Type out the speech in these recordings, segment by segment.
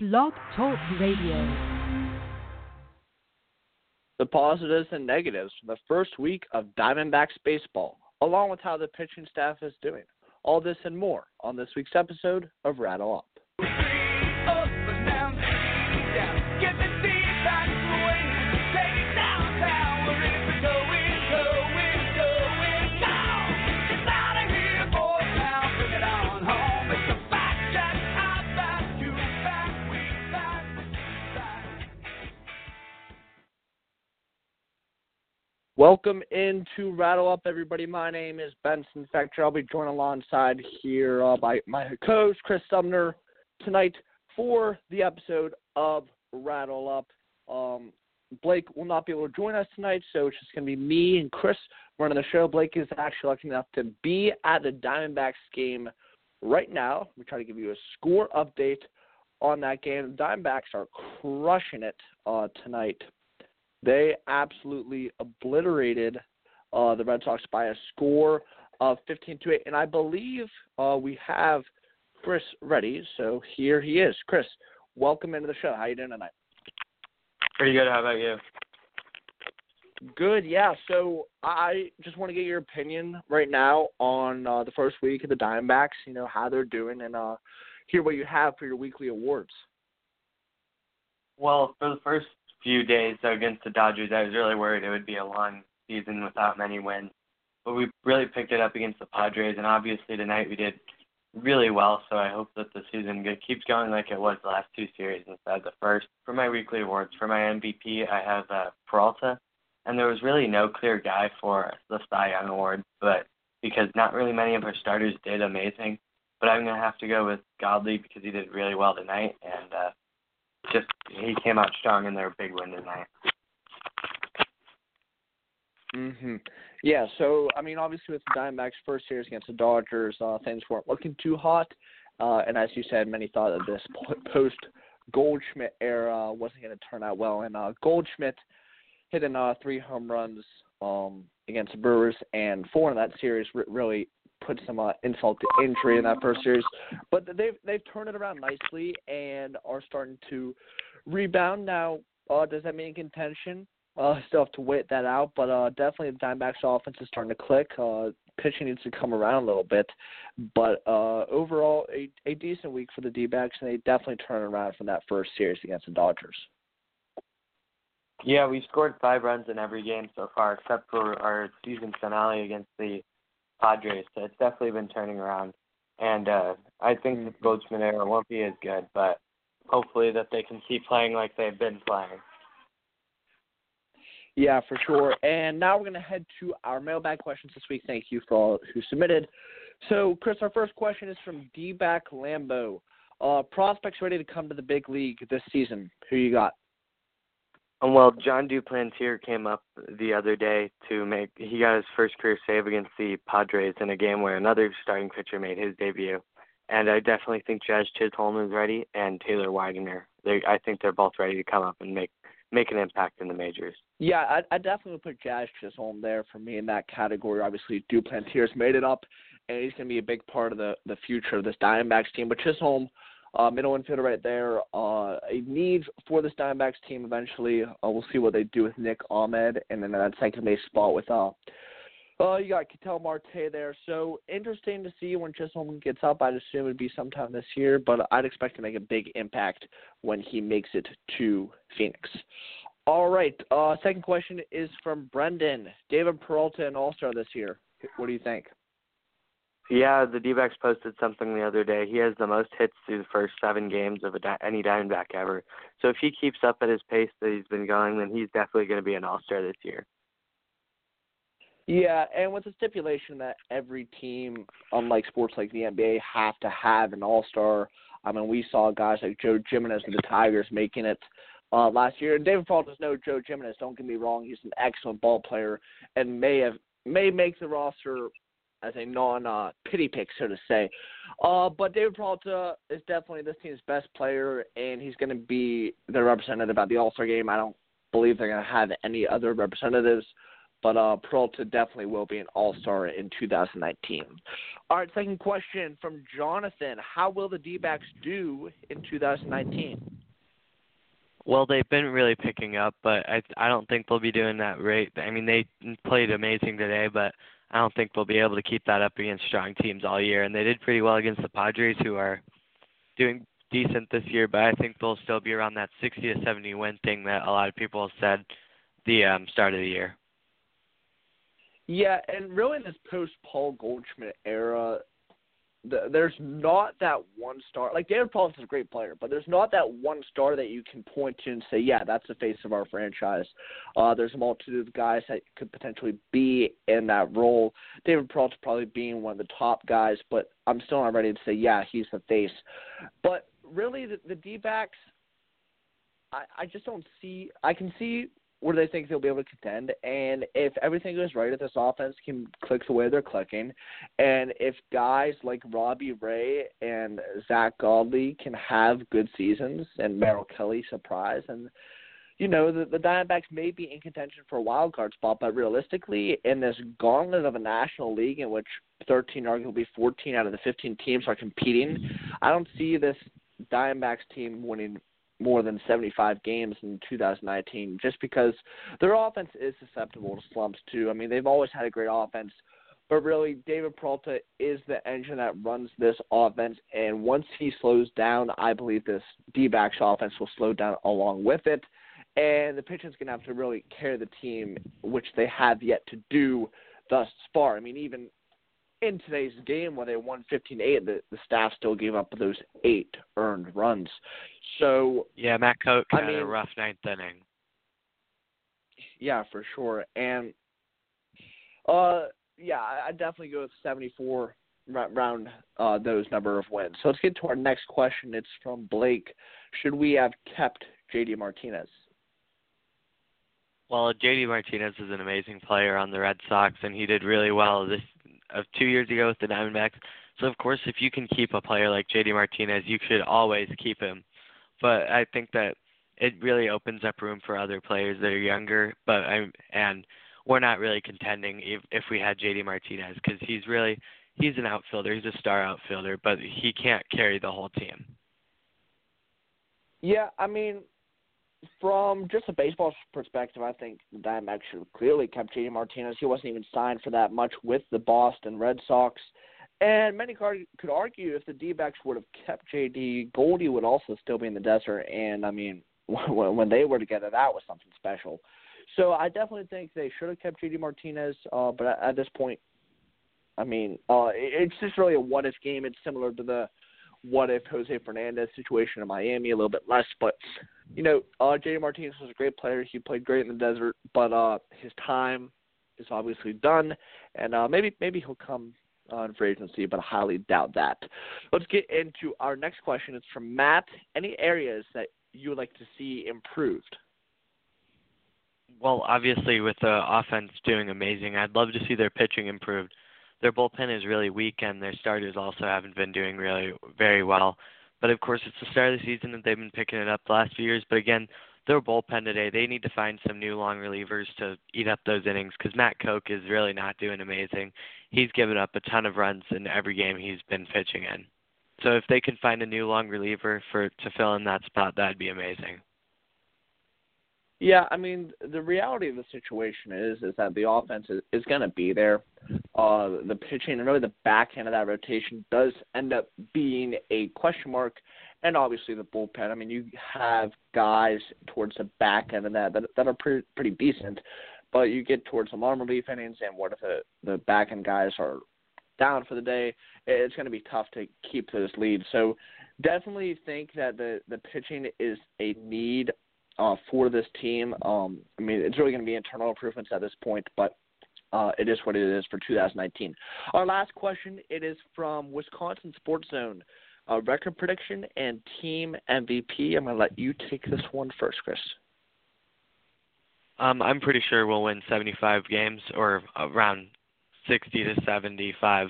Blog Talk Radio. The positives and negatives from the first week of Diamondbacks baseball, along with how the pitching staff is doing. All this and more on this week's episode of Rattle Up. Welcome into Rattle Up, everybody. My name is Benson Fector. I'll be joined alongside here uh, by my co-host Chris Sumner tonight for the episode of Rattle Up. Um, Blake will not be able to join us tonight, so it's just going to be me and Chris running the show. Blake is actually lucky enough to be at the Diamondbacks game right now. We try to give you a score update on that game. The Diamondbacks are crushing it uh, tonight they absolutely obliterated uh, the Red Sox by a score of 15 to 8. And I believe uh, we have Chris ready. So here he is. Chris, welcome into the show. How you doing tonight? Pretty good. How about you? Good, yeah. So I just want to get your opinion right now on uh, the first week of the Diamondbacks. You know how they're doing, and uh, hear what you have for your weekly awards. Well, for the first few days against the Dodgers, I was really worried it would be a long season without many wins. But we really picked it up against the Padres, and obviously tonight we did really well. So I hope that the season keeps going like it was the last two series instead of the first. For my weekly awards, for my MVP, I have uh, Peralta, and there was really no clear guy for the Cy Young Award, but because not really many of our starters did amazing. But I'm gonna have to go with Godley because he did really well tonight, and uh, just he came out strong in their big win tonight. Mhm. Yeah. So I mean, obviously with the Diamondbacks' first series against the Dodgers, uh, things weren't looking too hot, uh, and as you said, many thought that this post Goldschmidt era wasn't going to turn out well. And uh, Goldschmidt hitting uh, three home runs um, against the Brewers, and four in that series really put some uh, insult to injury in that first series. But they've they've turned it around nicely and are starting to rebound. Now, uh, does that mean contention? Uh, still have to wait that out, but uh, definitely the Diamondbacks offense is starting to click. Uh, pitching needs to come around a little bit, but uh, overall a, a decent week for the D-backs, and they definitely turn around from that first series against the Dodgers. Yeah, we've scored five runs in every game so far, except for our season finale against the Padres. So it's definitely been turning around. And uh, I think the Goldschmidt era won't be as good, but hopefully that they can keep playing like they've been playing. Yeah, for sure. And now we're going to head to our mailbag questions this week. Thank you for all who submitted. So, Chris, our first question is from D-back Lambo. Uh, prospects ready to come to the big league this season. Who you got? Um, well, Jon Duplantier came up the other day to make. He got his first career save against the Padres in a game where another starting pitcher made his debut, and I definitely think Jazz Chisholm is ready, and Taylor Widener. They, I think they're both ready to come up and make make an impact in the majors. Yeah, I, I definitely put Jazz Chisholm there for me in that category. Obviously, Duplantier's made it up, and he's going to be a big part of the the future of this Diamondbacks team. But Chisholm uh, middle infielder right there. Uh, a need for this Diamondbacks team eventually. Uh, we'll see what they do with Nick Ahmed, and then that second base spot with uh, uh, you got Ketel Marte there. So interesting to see when Chisholm gets up. I'd assume it'd be sometime this year, but I'd expect to make a big impact when he makes it to Phoenix. All right. Uh, second question is from Brendan. David Peralta, an All Star this year. What do you think? Yeah, the D-backs posted something the other day. He has the most hits through the first seven games of di- any Diamondback ever. So if he keeps up at his pace that he's been going, then he's definitely going to be an All-Star this year. Yeah, and with the stipulation that every team, unlike sports like the NBA, have to have an All-Star. I mean, we saw guys like Joe Jimenez with the Tigers making it uh, last year. And David Paul is no Joe Jimenez. Don't get me wrong; he's an excellent ball player and may have may make the roster as a non uh, pity pick, so to say. Uh, but David Peralta is definitely this team's best player, and he's going to be the representative at the All Star game. I don't believe they're going to have any other representatives but uh, Peralta definitely will be an All Star in 2019. All right, second question from Jonathan: How will the D-backs do in 2019? Well, they've been really picking up, but I I don't think they'll be doing that rate. I mean, they played amazing today, but I don't think they'll be able to keep that up against strong teams all year. And they did pretty well against the Padres, who are doing decent this year, but I think they'll still be around that 60 to 70 win thing that a lot of people said the um, start of the year. Yeah, and really in this post Paul Goldschmidt era, the, there's not that one star. Like David Paulson's a great player, but there's not that one star that you can point to and say, yeah, that's the face of our franchise. Uh, there's a multitude of guys that could potentially be in that role. David Peralta probably being one of the top guys, but I'm still not ready to say, yeah, he's the face. But really, the, the D-backs, I, I just don't see. I can see where they think they'll be able to contend. And if everything goes right, if this offense can click the way they're clicking, and if guys like Robbie Ray and Zack Godley can have good seasons, and Merrill Kelly surprise, and you know the, the Diamondbacks may be in contention for a wild card spot, but realistically, in this gauntlet of a national league in which 13, arguably 14 out of the 15 teams are competing, I don't see this Diamondbacks team winning more than 75 games in 2019 just because their offense is susceptible to slumps too. I mean, they've always had a great offense, but really David Peralta is the engine that runs this offense and once he slows down, I believe this D-backs offense will slow down along with it. And the pitching's going to have to really carry the team, which they have yet to do thus far. I mean, even in today's game when they won 15-8, the, the staff still gave up those eight earned runs. So yeah, Matt I had mean, a rough ninth inning. Yeah, for sure. And uh, yeah, I definitely go with 74 round uh, those number of wins. So let's get to our next question. It's from Blake. Should we have kept JD Martinez? Well, JD Martinez is an amazing player on the Red Sox, and he did really well this of two years ago with the Diamondbacks. So of course, if you can keep a player like JD Martinez, you should always keep him. But I think that it really opens up room for other players that are younger. But I'm and we're not really contending if if we had JD Martinez because he's really he's an outfielder. He's a star outfielder, but he can't carry the whole team. Yeah, I mean, from just a baseball perspective, I think the Diamondbacks should clearly kept JD Martinez. He wasn't even signed for that much with the Boston Red Sox. And many could argue if the D-backs would have kept JD, Goldie would also still be in the desert. And I mean, when they were together, that was something special. So I definitely think they should have kept JD Martinez. Uh, but at this point, I mean, uh, it's just really a what-if game. It's similar to the what if Jose Fernandez situation in Miami, a little bit less. But you know, uh, JD Martinez was a great player. He played great in the desert, but uh, his time is obviously done, and uh, maybe maybe he'll come on free agency, but I highly doubt that. Let's get into our next question. It's from Matt. Any areas that you would like to see improved? Well, obviously, with the offense doing amazing, I'd love to see their pitching improved their bullpen is really weak, and their starters also haven't been doing really very well. But of course, it's the start of the season, and they've been picking it up the last few years. But again, their bullpen today, they need to find some new long relievers to eat up those innings because Matt Koch is really not doing amazing. He's given up a ton of runs in every game he's been pitching in. So if they can find a new long reliever for to fill in that spot, that'd be amazing. Yeah, I mean the reality of the situation is is that the offense is, is going to be there. Uh, the pitching and really the back end of that rotation does end up being a question mark, and obviously the bullpen. I mean, you have guys towards the back end of that that, that are pretty pretty decent, but you get towards the long relief innings, and what if the the back end guys are down for the day? It's going to be tough to keep those leads. So definitely think that the the pitching is a need uh, for this team. Um, I mean, it's really going to be internal improvements at this point, but uh, it is what it is for 2019. Our last question it is from Wisconsin Sports Zone. Uh, record prediction and team MVP. I'm going to let you take this one first, Chris. Um, I'm pretty sure we'll win 75 games or around 60 to 75.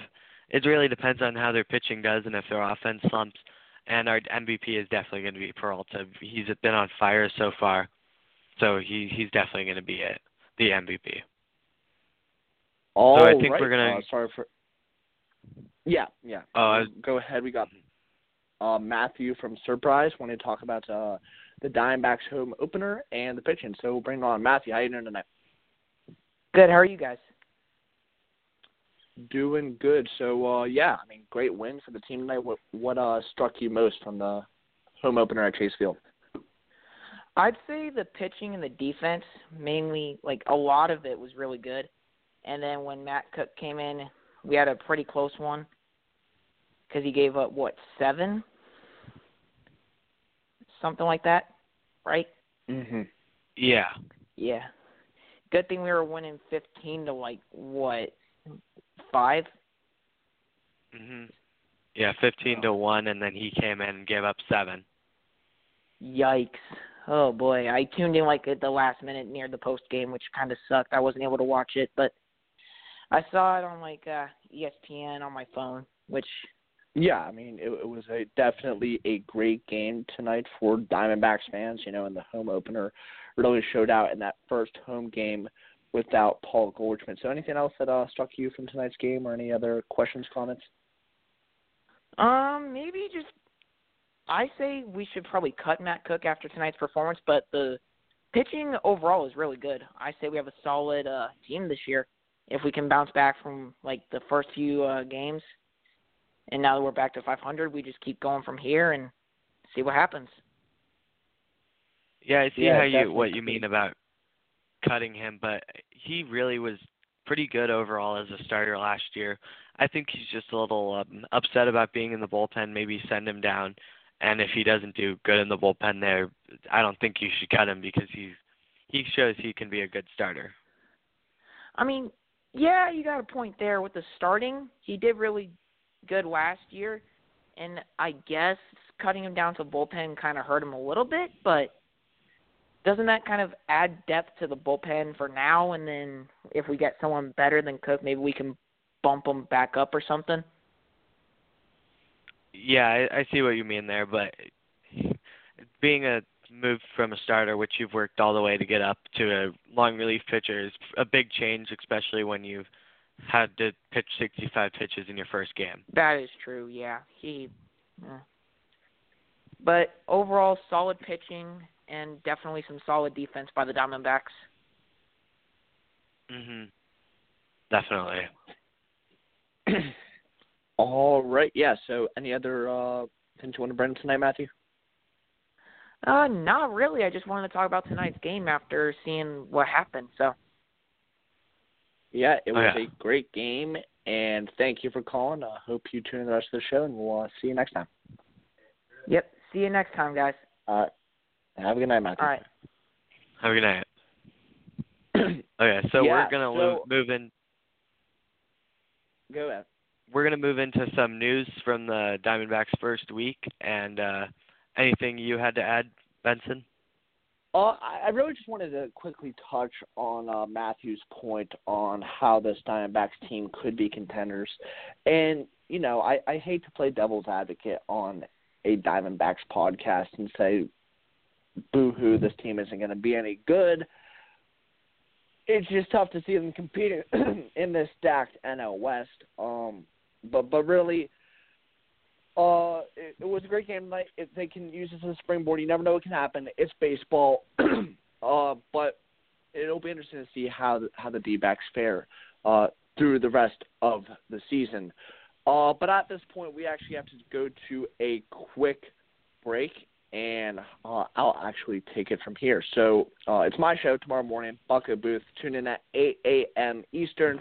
It really depends on how their pitching does and if their offense slumps and our MVP is definitely going to be Peralta. He's been on fire so far, so he he's definitely going to be it, the MVP. All so I think right. we're gonna. Uh, sorry for. Yeah, yeah. Oh, I was- Go ahead. We got uh, Matthew from Surprise wanting to talk about uh, the Diamondbacks home opener and the pitching. So we'll bring it on. Matthew, how you doing tonight? Good. How are you guys? Doing good. So uh, yeah, I mean, great win for the team tonight. What what uh, struck you most from the home opener at Chase Field? I'd say the pitching and the defense, mainly, like a lot of it was really good. And then when Matt Koch came in, we had a pretty close one because he gave up what seven, something like that, right? Mm-hmm. Yeah. Yeah. Good thing we were winning fifteen to like what five. Mhm. Yeah, fifteen to one, and then he came in and gave up seven. Yikes! Oh boy, I tuned in like at the last minute near the post game, which kind of sucked. I wasn't able to watch it, but I saw it on like uh ESPN on my phone, which Yeah, I mean, it, it was a definitely a great game tonight for Diamondbacks fans. You know, and the home opener really showed out in that first home game without Paul Goldschmidt. So, anything else that uh, struck you from tonight's game, or any other questions, comments? um maybe just I say we should probably cut Matt Koch after tonight's performance, but the pitching overall is really good. I say we have a solid uh team this year. If we can bounce back from like the first few uh games and now that we're back to 500, we just keep going from here and see what happens. Yeah, I see Yeah, how you what you mean about cutting him, but he really was pretty good overall as a starter last year. I think he's just a little um, upset about being in the bullpen. Maybe send him down, and if he doesn't do good in the bullpen there, I don't think you should cut him because he's he shows he can be a good starter. I mean, yeah, you got a point there with the starting. He did really good last year, and I guess cutting him down to bullpen kind of hurt him a little bit, but doesn't that kind of add depth to the bullpen for now? And then if we get someone better than Koch, maybe we can bump him back up or something. Yeah, I, I see what you mean there, but being a move from a starter, which you've worked all the way to get up to a long relief pitcher, is a big change, especially when you've had to pitch 65 pitches in your first game. That is true. Yeah, he. Yeah. But overall, solid pitching and definitely some solid defense by the Diamondbacks. Mhm. Definitely. All right. Yeah. So, any other uh, things you want to bring tonight, Matthew? Uh, not really. I just wanted to talk about tonight's game after seeing what happened. So, Yeah, it Oh, was yeah. a great game, and thank you for calling. I hope you tune in the rest of the show, and we'll uh, see you next time. yep. See you next time, guys. Uh, have a good night, Matthew. All right. Have a good night. Okay, so Yeah, we're gonna lo- so- move in. Go ahead. We're gonna move into some news from the Diamondbacks' first week, and uh anything you had to add, Benson? Uh, I really just wanted to quickly touch on uh, Matthew's point on how this Diamondbacks team could be contenders, and you know I, I hate to play devil's advocate on a Diamondbacks podcast and say, "Boo hoo, this team isn't going to be any good." It's just tough to see them competing in this stacked NL West. Um, but but really, uh, it, it was a great game tonight. If they can use this as a springboard, you never know what can happen. It's baseball, uh, but it'll be interesting to see how the, how the D-backs fare uh, through the rest of the season. Uh, but at this point, we actually have to go to a quick break, and uh, I'll actually take it from here. So uh, it's my show tomorrow morning, Bucko Booth. Tune in at 8 a.m. Eastern.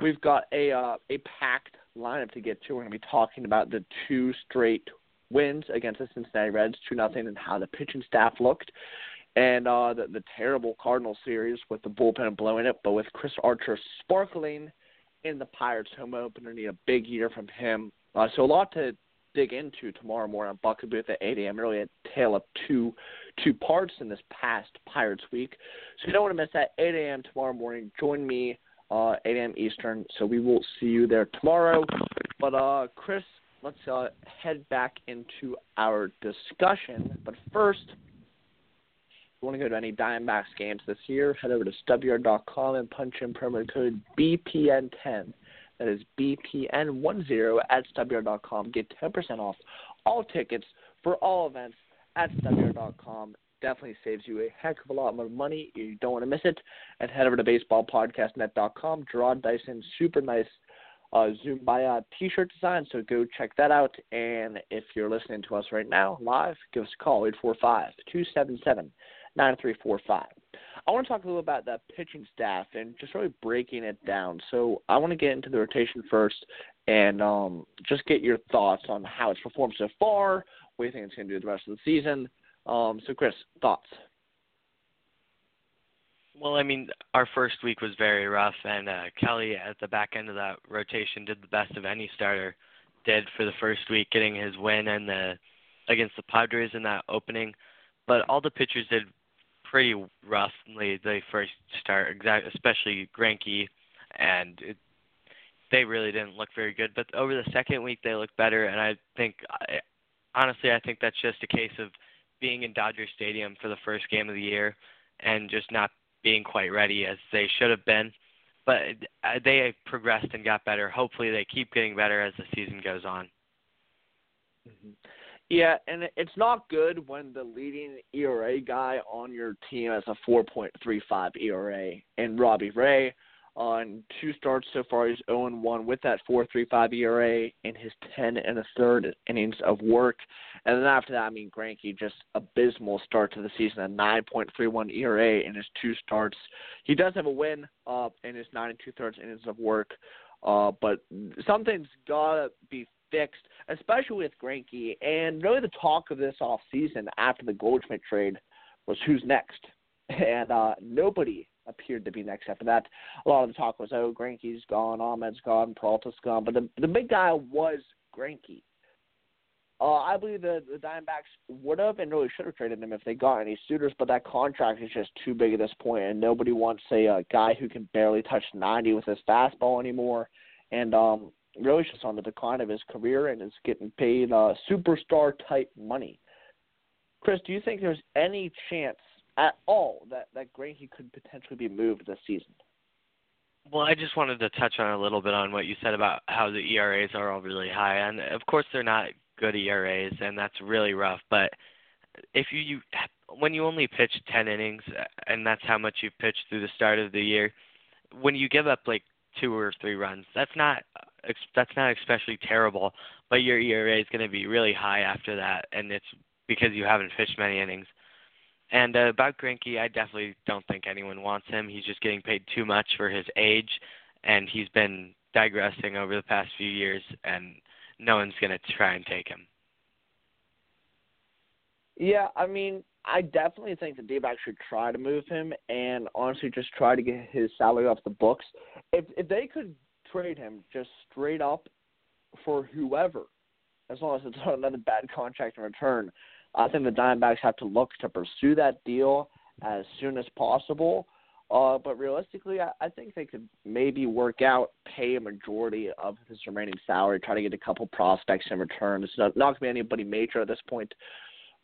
We've got a uh, a packed lineup to get to. We're going to be talking about the two straight wins against the Cincinnati Reds, two nothing, and how the pitching staff looked, and uh, the the terrible Cardinal series with the bullpen blowing it, but with Chris Archer sparkling in the Pirates home opener. Need a big year from him. Uh, so a lot to dig into tomorrow morning on Bucket Booth at 8 a.m. Really a tale of two two parts in this past Pirates week. So you don't want to miss that 8 a.m. tomorrow morning. Join me uh, 8 a.m. Eastern. So we will see you there tomorrow. But uh, Chris, let's uh, head back into our discussion. But first, if you want to go to any Diamondbacks games this year, head over to stubbyard.com and punch in promo code BPN10. That is BPN10 at stubbyard.com. Get 10% off all tickets for all events at stubbyard.com. Definitely saves you a heck of a lot more money. You don't want to miss it. And head over to baseballpodcastnet.com. Jarrod Dyson, super nice uh, Zoom by t-shirt design. So go check that out. And if you're listening to us right now live, give us a call 845-277-9345. I want to talk a little about that pitching staff and just really breaking it down. So I want to get into the rotation first and um, just get your thoughts on how it's performed so far. What do you think it's going to do the rest of the season? Um, so, Chris, thoughts? Well, I mean, our first week was very rough, and uh, Kelly at the back end of that rotation did the best of any starter did for the first week, getting his win and the against the Padres in that opening. But all the pitchers did pretty roughly the first start, especially Greinke, and it, they really didn't look very good. But over the second week, they looked better, and I think, honestly, I think that's just a case of being in Dodger Stadium for the first game of the year and just not being quite ready as they should have been. But uh, they progressed and got better. Hopefully, they keep getting better as the season goes on. Mm-hmm. Yeah, and it's not good when the leading ERA guy on your team has a 4.35 ERA. And Robbie Ray, on two starts so far, he's 0 1 with that 4.35 ERA in his 10 and a third innings of work. And then after that, I mean, Greinke just abysmal start to the season, a 9.31 ERA in his two starts. He does have a win uh, in his nine and two thirds innings of work, uh, but something's gotta be fixed, especially with Greinke. And really, the talk of this off season after the Goldschmidt trade was who's next, and uh, nobody appeared to be next after that. A lot of the talk was, oh, Greinke's gone, Ahmed's gone, Peralta's gone, but the the big guy was Greinke. Uh, I believe the the Diamondbacks would have and really should have traded him if they got any suitors, but that contract is just too big at this point, and nobody wants a, a guy who can barely touch 90 with his fastball anymore. And um, really just on the decline of his career and is getting paid uh, superstar type money. Chris, do you think there's any chance at all that that Greinke could potentially be moved this season? Well, I just wanted to touch on a little bit on what you said about how the ERAs are all really high, and of course they're not good ERAs, and that's really rough. But if you, you when you only pitch 10 innings, and that's how much you pitched through the start of the year, when you give up like two or three runs, that's not that's not especially terrible, but your ERA is going to be really high after that, and it's because you haven't pitched many innings. And uh, about Greinke, I definitely don't think anyone wants him. He's just getting paid too much for his age, and he's been digressing over the past few years, and no one's going to try and take him. Yeah, I mean, I definitely think the D-backs should try to move him, and honestly, just try to get his salary off the books. If if they could trade him just straight up for whoever, as long as it's not another bad contract in return. I think the Diamondbacks have to look to pursue that deal as soon as possible. Uh, but realistically, I, I think they could maybe work out, pay a majority of his remaining salary, try to get a couple prospects in return. It's not, not going to be anybody major at this point.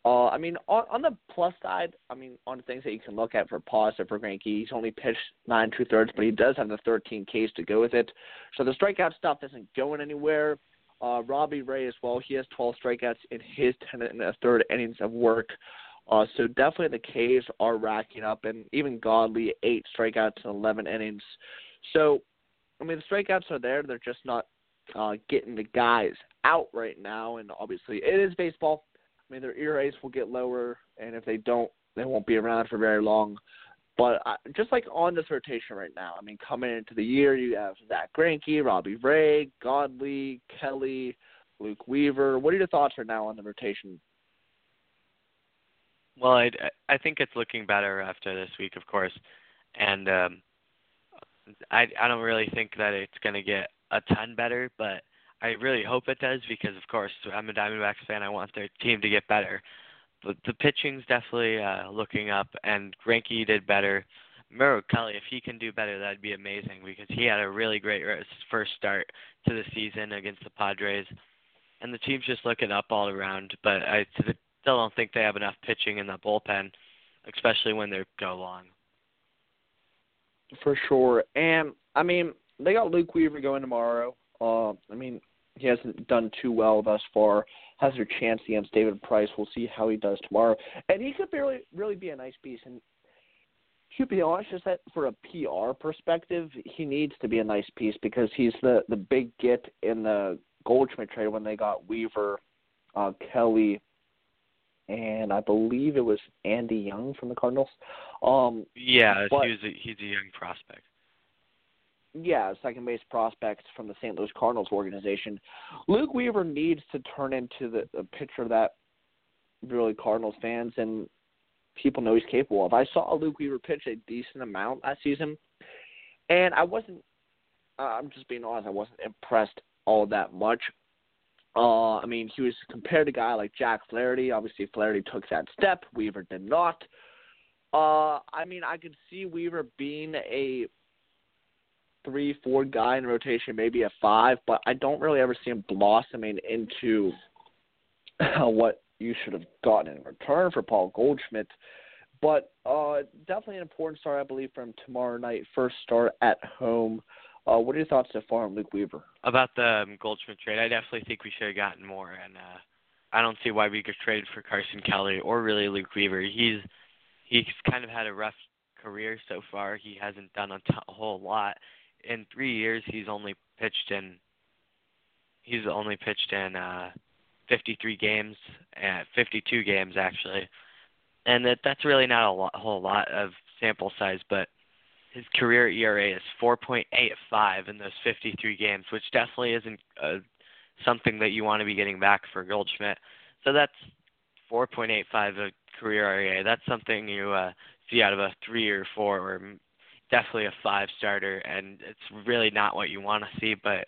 Uh, I mean, on, on the plus side, I mean, on things that you can look at for positive for Greinke, he's only pitched nine two thirds, but he does have the 13 Ks to go with it. So the strikeout stuff isn't going anywhere. Uh, Robbie Ray as well, he has 12 strikeouts in his 10 and a third innings of work. Uh, so definitely the Ks are racking up, and even Godley eight strikeouts in 11 innings. So, I mean, the strikeouts are there; they're just not uh, getting the guys out right now. And obviously, it is baseball. I mean, their ERAs will get lower, and if they don't, they won't be around for very long. But uh, just like on this rotation right now, I mean, coming into the year, you have Zack Greinke, Robbie Ray, Godley, Kelly, Luke Weaver. What are your thoughts right now on the rotation? Well, I I think it's looking better after this week, of course, and um, I I don't really think that it's going to get a ton better, but I really hope it does because, of course, I'm a Diamondbacks fan. I want their team to get better. But the pitching's definitely uh, looking up, and Greinke did better. Merrill Kelly, if he can do better, that'd be amazing because he had a really great first start to the season against the Padres, and the team's just looking up all around. But I still don't think they have enough pitching in the bullpen, especially when they go long. For sure. And I mean, they got Luke Weaver going tomorrow. Uh, I mean, he hasn't done too well thus far. Has a chance against David Price. We'll see how he does tomorrow. And he could really, really be a nice piece. And to be honest, just that for a PR perspective, he needs to be a nice piece because he's the the big get in the Goldschmidt trade when they got Weaver, uh, Kelly, and I believe it was Andy Young from the Cardinals. Um, yeah, but, he's a, he's a young prospect. Yeah, second base prospect from the St. Louis Cardinals organization. Luke Weaver needs to turn into the, the pitcher that really Cardinals fans and people know he's capable of. I saw Luke Weaver pitch a decent amount last season, and I wasn't. I'm just being honest. I wasn't impressed all that much. Uh, I mean, he was compared to a guy like Jack Flaherty. Obviously, Flaherty took that step. Weaver did not. Uh, I mean, I could see Weaver being a three, four guy in rotation, maybe a five, but I don't really ever see him blossoming into what you should have gotten in return for Paul Goldschmidt. But uh, definitely an important start, I believe, from tomorrow night. First start at home. Uh, what are your thoughts so far on Luke Weaver? About the um, Goldschmidt trade, I definitely think we should have gotten more, and uh, I don't see why we could trade for Carson Kelly or really Luke Weaver. He's he's kind of had a rough career so far. He hasn't done a, t- a whole lot. In three years, he's only pitched in he's only pitched in uh, 53 games, uh, 52 games actually, and that that's really not a, lot, whole lot of sample size, but his career ERA is 4.85 in those 53 games, which definitely isn't uh, something that you want to be getting back for Goldschmidt. So that's 4.85 a career ERA. That's something you uh, see out of a three or four, or definitely a five starter, and it's really not what you want to see. But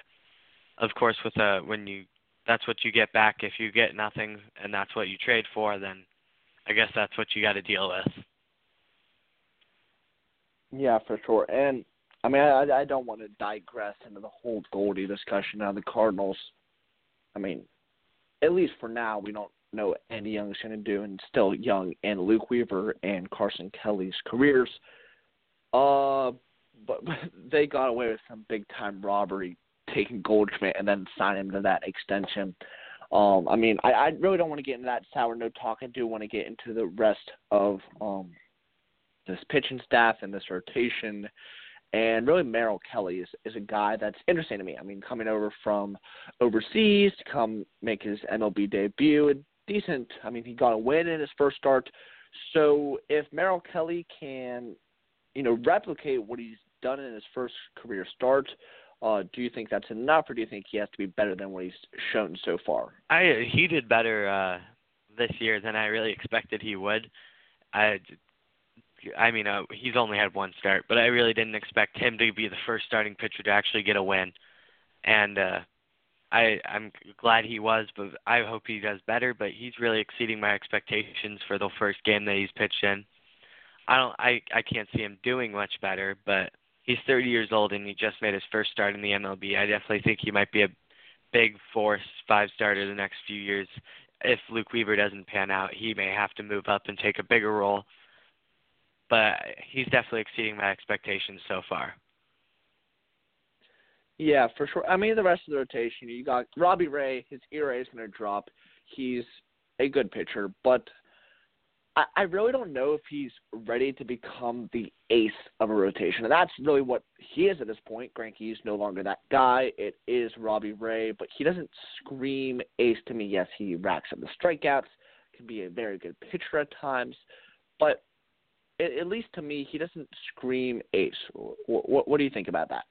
of course, with a when you that's what you get back. If you get nothing and that's what you trade for, then I guess that's what you got to deal with. Yeah, for sure. And I mean, I, I don't want to digress into the whole Goldie discussion. Now, the Cardinals, I mean, at least for now, we don't know Andy Young's going to do, and still young in Luke Weaver and Carson Kelly's careers. Uh, but, they got away with some big time robbery, taking Goldschmidt and then signing him to that extension. Um, I mean, I, I really don't want to get into that sour note talk. I do want to get into the rest of um, this pitching staff and this rotation. And really, Merrill Kelly is, is a guy that's interesting to me. I mean, coming over from overseas to come make his MLB debut, a decent. I mean, he got a win in his first start. So if Merrill Kelly can, you know, replicate what he's done in his first career start, uh, do you think that's enough, or do you think he has to be better than what he's shown so far? I he did better uh, this year than I really expected he would. I, I mean, uh, he's only had one start, but I really didn't expect him to be the first starting pitcher to actually get a win, and uh, I I'm glad he was, but I hope he does better. But he's really exceeding my expectations for the first game that he's pitched in. I don't I I can't see him doing much better, but he's 30 years old and he just made his first start in the MLB. I definitely think he might be a big force five starter the next few years. If Luke Weaver doesn't pan out, he may have to move up and take a bigger role. But he's definitely exceeding my expectations so far. Yeah, for sure. I mean, the rest of the rotation, you got Robbie Ray. His ERA is going to drop. He's a good pitcher, but I, really don't know if he's ready to become the ace of a rotation. And that's really what he is at this point. Greinke's no longer that guy. It is Robbie Ray, but he doesn't scream ace to me. Yes, he racks up the strikeouts, can be a very good pitcher at times, but at, at least to me, he doesn't scream ace. What, what, what do you think about that?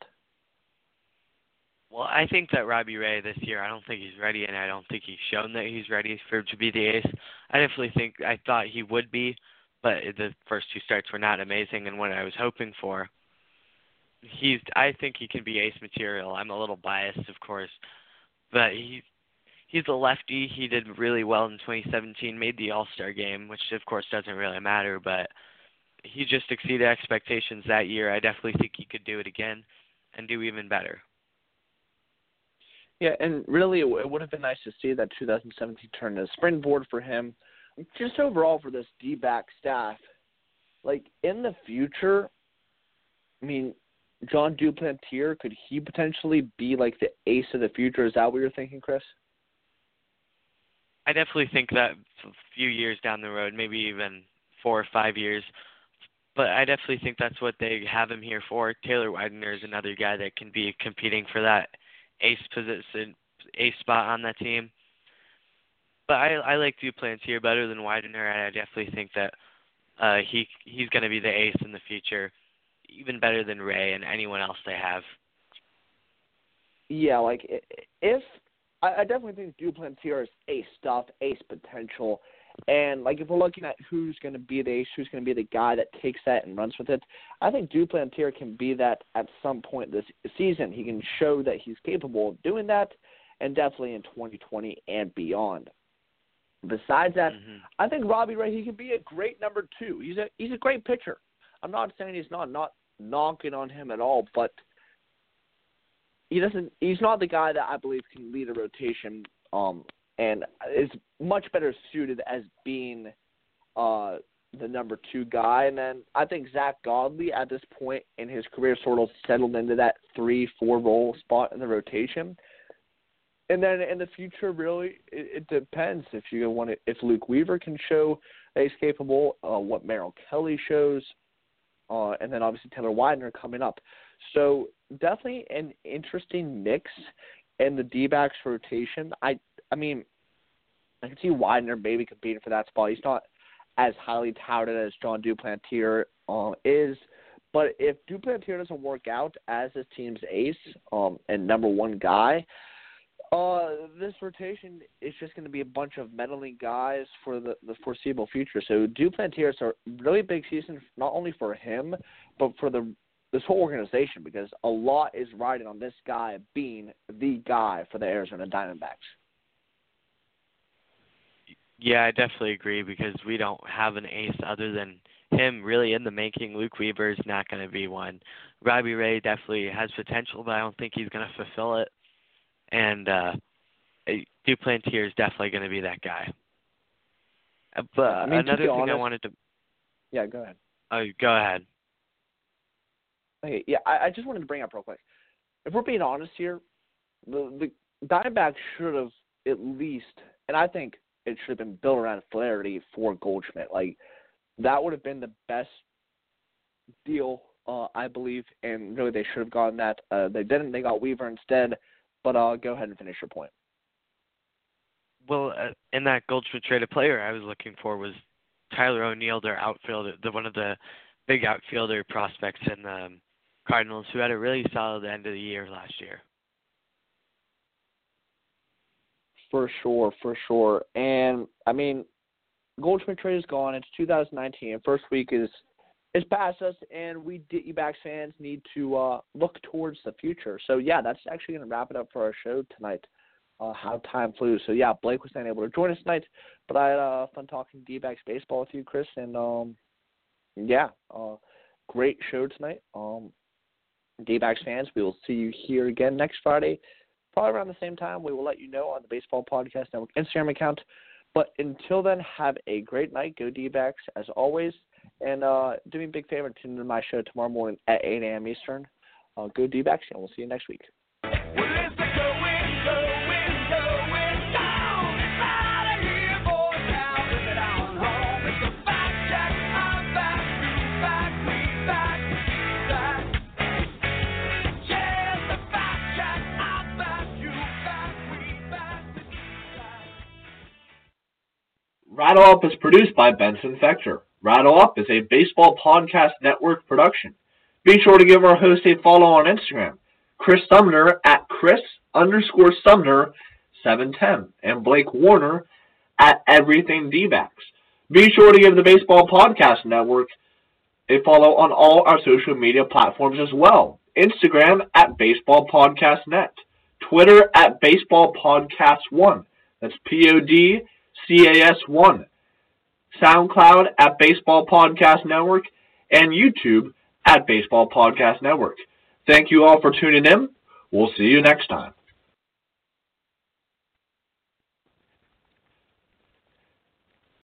Well, I think that Robbie Ray this year, I don't think he's ready, and I don't think he's shown that he's ready for to be the ace. I definitely think I thought he would be, but the first two starts were not amazing, and what I was hoping for. He's, I think he can be ace material. I'm a little biased, of course, but he, he's a lefty. He did really well in 2017, made the All Star game, which of course doesn't really matter, but he just exceeded expectations that year. I definitely think he could do it again and do even better. Yeah, and really, it would have been nice to see that 2017 turn into a springboard for him. Just overall for this D-back staff, like in the future, I mean, Jon Duplantier could he potentially be like the ace of the future? Is that what you're thinking, Chris? I definitely think that a few years down the road, maybe even four or five years, but I definitely think that's what they have him here for. Taylor Widener is another guy that can be competing for that ace position, ace spot on that team. But I I like Duplantier better than Widener, and I definitely think that uh, he he's going to be the ace in the future, even better than Ray and anyone else they have. Yeah, like if I, I definitely think Duplantier is ace stuff, ace potential. And like if we're looking at who's going to be the ace, who's going to be the guy that takes that and runs with it, I think Duplantier can be that at some point this season. He can show that he's capable of doing that, and definitely in 2020 and beyond. Besides that, mm-hmm. I think Robbie Ray he can be a great number two. He's a he's a great pitcher. I'm not saying he's not not knocking on him at all, but he doesn't. He's not the guy that I believe can lead a rotation. Um, and is much better suited as being uh the number two guy. And then I think Zack Godley at this point in his career sort of settled into that three, four role spot in the rotation. And then in the future, really, it, it depends if you want to, if Luke Weaver can show that he's capable, uh, what Merrill Kelly shows, uh, and then obviously Taylor Widener coming up. So definitely an interesting mix in the D-backs rotation. I I mean, I can see Widener maybe competing for that spot. He's not as highly touted as Jon Duplantier uh, is, but if Duplantier doesn't work out as his team's ace um, and number one guy, uh, this rotation is just going to be a bunch of meddling guys for the, the foreseeable future. So Duplantier is a really big season, not only for him, but for the this whole organization because a lot is riding on this guy being the guy for the Arizona Diamondbacks. Yeah, I definitely agree because we don't have an ace other than him really in the making. Luke Weaver is not going to be one. Robbie Ray definitely has potential, but I don't think he's going to fulfill it. And uh Duplantier is definitely going to be that guy. Uh, but I mean, another thing honest, I wanted to. Yeah, go ahead. Oh, go ahead. Okay, yeah, I, I just wanted to bring up real quick. If we're being honest here, the the Diamondbacks should have at least, and I think it should have been built around Flaherty for Goldschmidt. Like that would have been the best deal, uh, I believe, and really they should have gotten that. Uh, they didn't. They got Weaver instead. But uh, go ahead and finish your point. Well, uh, in that Goldschmidt trade, traded player I was looking for was Tyler O'Neill, their outfielder, the one of the big outfielder prospects in the um, Cardinals, who had a really solid end of the year last year. For sure, for sure. And I mean, Goldschmidt trade is gone. It's 2019. First week is is past us, and we D-backs fans need to uh, look towards the future. So yeah, that's actually going to wrap it up for our show tonight. Uh, how time flew. So yeah, Blake was not able to join us tonight, but I had uh, fun talking D-backs baseball with you, Chris, and um, yeah, uh, great show tonight. Um, D-backs fans, we will see you here again next Friday probably around the same time. We will let you know on the Baseball Podcast Network Instagram account. But until then, have a great night. Go D-backs as always. And uh, do me a big favor, tune into my show tomorrow morning at 8 a.m. Eastern. Uh, go D-backs, and we'll see you next week. Rattle Up is produced by Benson Fector. Rattle Up is a baseball podcast network production. Be sure to give our host a follow on Instagram, Chris Sumner at Chris underscore Sumner 710, and Blake Warner at Everything D-backs. Be sure to give the Baseball Podcast Network a follow on all our social media platforms as well. Instagram at Baseball Podcast Net, Twitter at Baseball Podcast One. That's P O D CAS1, SoundCloud at Baseball Podcast Network, and YouTube at Baseball Podcast Network. Thank you all for tuning in. We'll see you next time.